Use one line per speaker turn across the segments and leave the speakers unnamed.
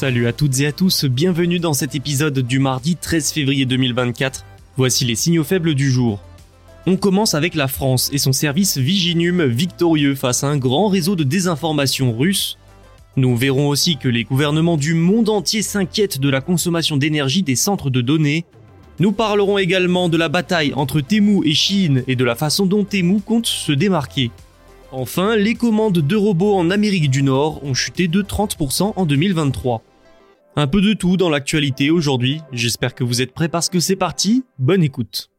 Salut à toutes et à tous, bienvenue dans cet épisode du mardi 13 février 2024. Voici les signaux faibles du jour. On commence avec la France et son service Viginum victorieux face à un grand réseau de désinformation russe. Nous verrons aussi que les gouvernements du monde entier s'inquiètent de la consommation d'énergie des centres de données. Nous parlerons également de la bataille entre Temu et Chine et de la façon dont Temu compte se démarquer. Enfin, les commandes de robots en Amérique du Nord ont chuté de 30% en 2023. Un peu de tout dans l'actualité aujourd'hui, j'espère que vous êtes prêts parce que c'est parti, bonne écoute.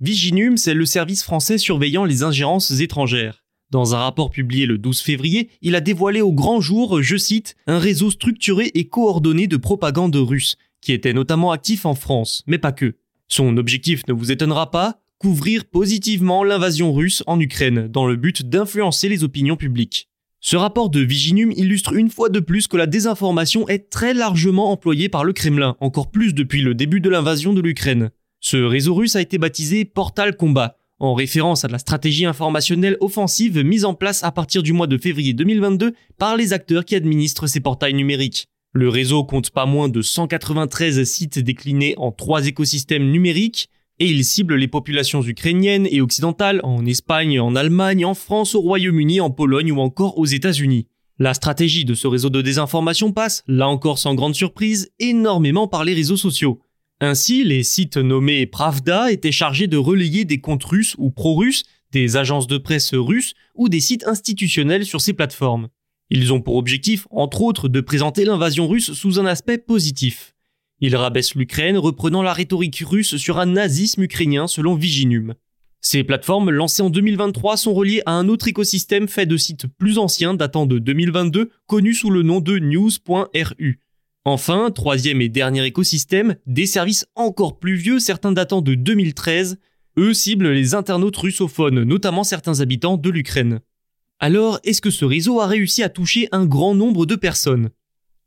Viginum, c'est le service français surveillant les ingérences étrangères. Dans un rapport publié le 12 février, il a dévoilé au grand jour, je cite, un réseau structuré et coordonné de propagande russe, qui était notamment actif en France, mais pas que. Son objectif ne vous étonnera pas, couvrir positivement l'invasion russe en Ukraine, dans le but d'influencer les opinions publiques. Ce rapport de Viginum illustre une fois de plus que la désinformation est très largement employée par le Kremlin, encore plus depuis le début de l'invasion de l'Ukraine. Ce réseau russe a été baptisé Portal Combat, en référence à la stratégie informationnelle offensive mise en place à partir du mois de février 2022 par les acteurs qui administrent ces portails numériques. Le réseau compte pas moins de 193 sites déclinés en trois écosystèmes numériques, et il cible les populations ukrainiennes et occidentales en Espagne, en Allemagne, en France, au Royaume-Uni, en Pologne ou encore aux États-Unis. La stratégie de ce réseau de désinformation passe, là encore sans grande surprise, énormément par les réseaux sociaux. Ainsi, les sites nommés Pravda étaient chargés de relayer des comptes russes ou pro-russes, des agences de presse russes ou des sites institutionnels sur ces plateformes. Ils ont pour objectif, entre autres, de présenter l'invasion russe sous un aspect positif. Ils rabaissent l'Ukraine, reprenant la rhétorique russe sur un nazisme ukrainien selon Viginum. Ces plateformes, lancées en 2023, sont reliées à un autre écosystème fait de sites plus anciens datant de 2022, connu sous le nom de news.ru. Enfin, troisième et dernier écosystème, des services encore plus vieux, certains datant de 2013, eux ciblent les internautes russophones, notamment certains habitants de l'Ukraine. Alors, est-ce que ce réseau a réussi à toucher un grand nombre de personnes?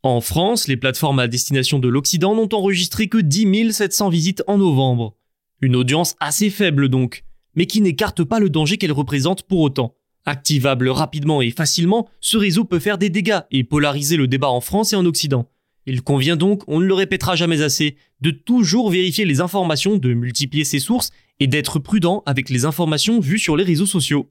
En France, les plateformes à destination de l'Occident n'ont enregistré que 10 700 visites en novembre. Une audience assez faible donc, mais qui n'écarte pas le danger qu'elle représente pour autant. Activable rapidement et facilement, ce réseau peut faire des dégâts et polariser le débat en France et en Occident. Il convient donc, on ne le répétera jamais assez, de toujours vérifier les informations, de multiplier ses sources et d'être prudent avec les informations vues sur les réseaux sociaux.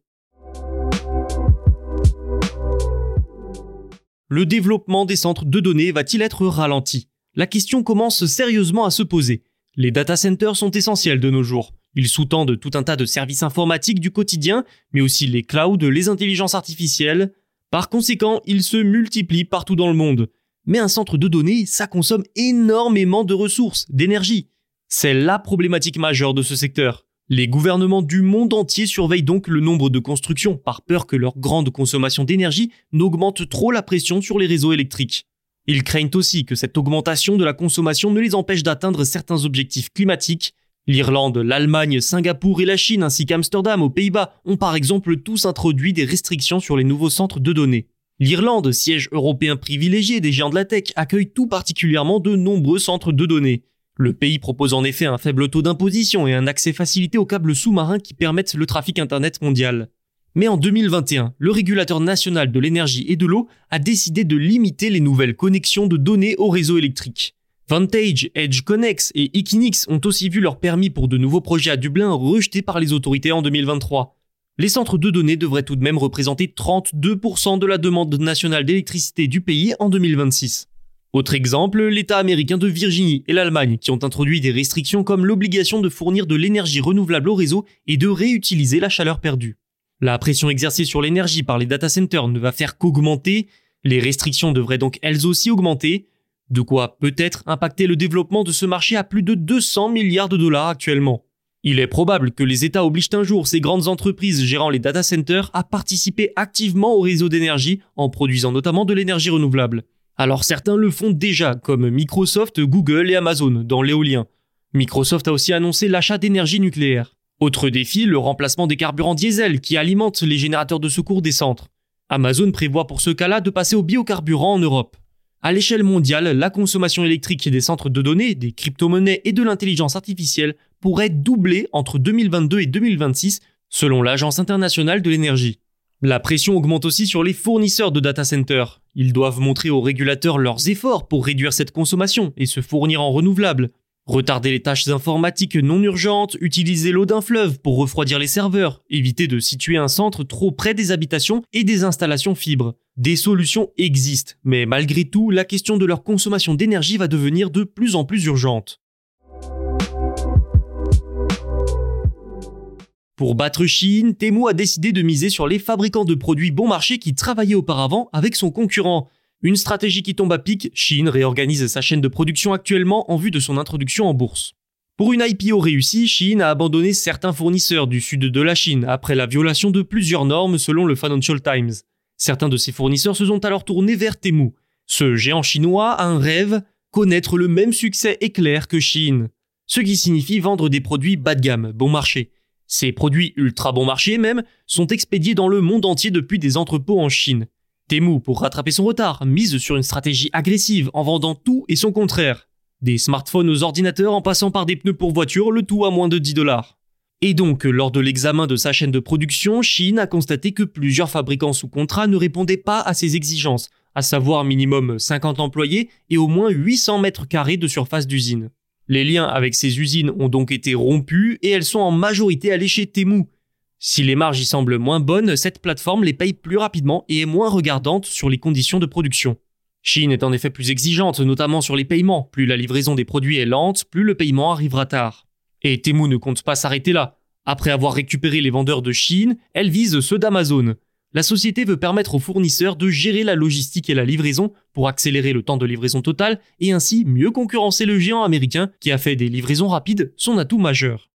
Le développement des centres de données va-t-il être ralenti? La question commence sérieusement à se poser. Les data centers sont essentiels de nos jours. Ils sous-tendent tout un tas de services informatiques du quotidien, mais aussi les clouds, les intelligences artificielles. Par conséquent, ils se multiplient partout dans le monde. Mais un centre de données, ça consomme énormément de ressources, d'énergie. C'est la problématique majeure de ce secteur. Les gouvernements du monde entier surveillent donc le nombre de constructions par peur que leur grande consommation d'énergie n'augmente trop la pression sur les réseaux électriques. Ils craignent aussi que cette augmentation de la consommation ne les empêche d'atteindre certains objectifs climatiques, L'Irlande, l'Allemagne, Singapour et la Chine ainsi qu'Amsterdam aux Pays-Bas ont par exemple tous introduit des restrictions sur les nouveaux centres de données. L'Irlande, siège européen privilégié des géants de la tech, accueille tout particulièrement de nombreux centres de données. Le pays propose en effet un faible taux d'imposition et un accès facilité aux câbles sous-marins qui permettent le trafic Internet mondial. Mais en 2021, le régulateur national de l'énergie et de l'eau a décidé de limiter les nouvelles connexions de données au réseau électrique. Vantage, Edge Connex et Equinix ont aussi vu leur permis pour de nouveaux projets à Dublin rejetés par les autorités en 2023. Les centres de données devraient tout de même représenter 32% de la demande nationale d'électricité du pays en 2026. Autre exemple, l'État américain de Virginie et l'Allemagne qui ont introduit des restrictions comme l'obligation de fournir de l'énergie renouvelable au réseau et de réutiliser la chaleur perdue. La pression exercée sur l'énergie par les data centers ne va faire qu'augmenter, les restrictions devraient donc elles aussi augmenter, de quoi peut-être impacter le développement de ce marché à plus de 200 milliards de dollars actuellement. Il est probable que les États obligent un jour ces grandes entreprises gérant les data centers à participer activement au réseau d'énergie en produisant notamment de l'énergie renouvelable. Alors certains le font déjà, comme Microsoft, Google et Amazon dans l'éolien. Microsoft a aussi annoncé l'achat d'énergie nucléaire. Autre défi, le remplacement des carburants diesel qui alimentent les générateurs de secours des centres. Amazon prévoit pour ce cas-là de passer au biocarburant en Europe. À l'échelle mondiale, la consommation électrique des centres de données, des crypto-monnaies et de l'intelligence artificielle pourrait doubler entre 2022 et 2026 selon l'Agence internationale de l'énergie. La pression augmente aussi sur les fournisseurs de data centers. Ils doivent montrer aux régulateurs leurs efforts pour réduire cette consommation et se fournir en renouvelables. Retarder les tâches informatiques non urgentes, utiliser l'eau d'un fleuve pour refroidir les serveurs, éviter de situer un centre trop près des habitations et des installations fibres. Des solutions existent, mais malgré tout, la question de leur consommation d'énergie va devenir de plus en plus urgente. Pour battre Chine, Temu a décidé de miser sur les fabricants de produits bon marché qui travaillaient auparavant avec son concurrent. Une stratégie qui tombe à pic, Chine réorganise sa chaîne de production actuellement en vue de son introduction en bourse. Pour une IPO réussie, Chine a abandonné certains fournisseurs du sud de la Chine après la violation de plusieurs normes selon le Financial Times. Certains de ces fournisseurs se sont alors tournés vers Temu. Ce géant chinois a un rêve, connaître le même succès éclair que Chine. Ce qui signifie vendre des produits bas de gamme, bon marché. Ces produits ultra bon marché même sont expédiés dans le monde entier depuis des entrepôts en Chine. Temu, pour rattraper son retard, mise sur une stratégie agressive en vendant tout et son contraire. Des smartphones aux ordinateurs en passant par des pneus pour voiture, le tout à moins de 10 dollars. Et donc, lors de l'examen de sa chaîne de production, Chine a constaté que plusieurs fabricants sous contrat ne répondaient pas à ses exigences, à savoir minimum 50 employés et au moins 800 mètres carrés de surface d'usine. Les liens avec ces usines ont donc été rompus et elles sont en majorité allées chez Temu. Si les marges y semblent moins bonnes, cette plateforme les paye plus rapidement et est moins regardante sur les conditions de production. Chine est en effet plus exigeante, notamment sur les paiements. Plus la livraison des produits est lente, plus le paiement arrivera tard. Et Temu ne compte pas s'arrêter là. Après avoir récupéré les vendeurs de Chine, elle vise ceux d'Amazon la société veut permettre aux fournisseurs de gérer la logistique et la livraison pour accélérer le temps de livraison total et ainsi mieux concurrencer le géant américain qui a fait des livraisons rapides son atout majeur.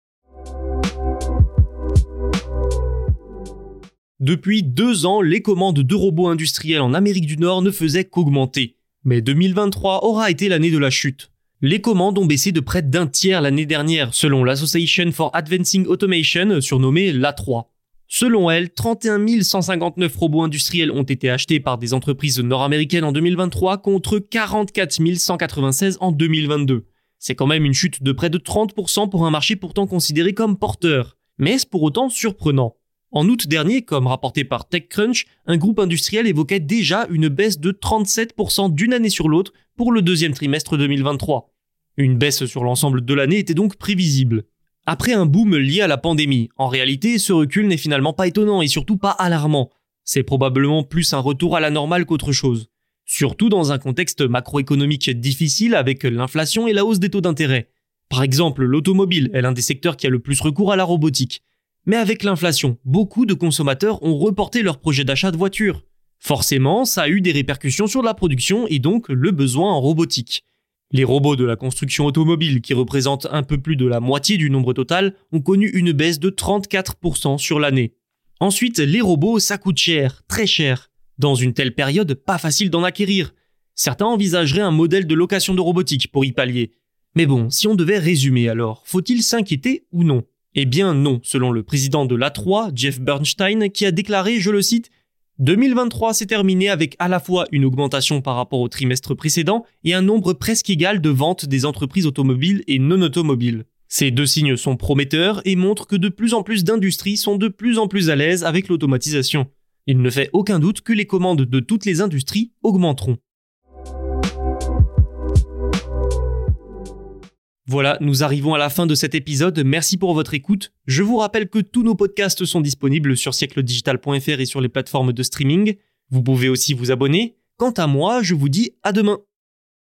Depuis deux ans, les commandes de robots industriels en Amérique du Nord ne faisaient qu'augmenter. Mais 2023 aura été l'année de la chute. Les commandes ont baissé de près d'un tiers l'année dernière, selon l'Association for Advancing Automation, surnommée l'A3. Selon elle, 31 159 robots industriels ont été achetés par des entreprises nord-américaines en 2023 contre 44 196 en 2022. C'est quand même une chute de près de 30% pour un marché pourtant considéré comme porteur. Mais est-ce pour autant surprenant? En août dernier, comme rapporté par TechCrunch, un groupe industriel évoquait déjà une baisse de 37% d'une année sur l'autre pour le deuxième trimestre 2023. Une baisse sur l'ensemble de l'année était donc prévisible. Après un boom lié à la pandémie, en réalité, ce recul n'est finalement pas étonnant et surtout pas alarmant. C'est probablement plus un retour à la normale qu'autre chose. Surtout dans un contexte macroéconomique difficile avec l'inflation et la hausse des taux d'intérêt. Par exemple, l'automobile est l'un des secteurs qui a le plus recours à la robotique. Mais avec l'inflation, beaucoup de consommateurs ont reporté leur projet d'achat de voiture. Forcément, ça a eu des répercussions sur la production et donc le besoin en robotique. Les robots de la construction automobile, qui représentent un peu plus de la moitié du nombre total, ont connu une baisse de 34% sur l'année. Ensuite, les robots, ça coûte cher, très cher. Dans une telle période, pas facile d'en acquérir. Certains envisageraient un modèle de location de robotique pour y pallier. Mais bon, si on devait résumer alors, faut-il s'inquiéter ou non? Eh bien non, selon le président de l'A3, Jeff Bernstein, qui a déclaré, je le cite, 2023 s'est terminé avec à la fois une augmentation par rapport au trimestre précédent et un nombre presque égal de ventes des entreprises automobiles et non automobiles. Ces deux signes sont prometteurs et montrent que de plus en plus d'industries sont de plus en plus à l'aise avec l'automatisation. Il ne fait aucun doute que les commandes de toutes les industries augmenteront. Voilà, nous arrivons à la fin de cet épisode. Merci pour votre écoute. Je vous rappelle que tous nos podcasts sont disponibles sur siècledigital.fr et sur les plateformes de streaming. Vous pouvez aussi vous abonner. Quant à moi, je vous dis à demain.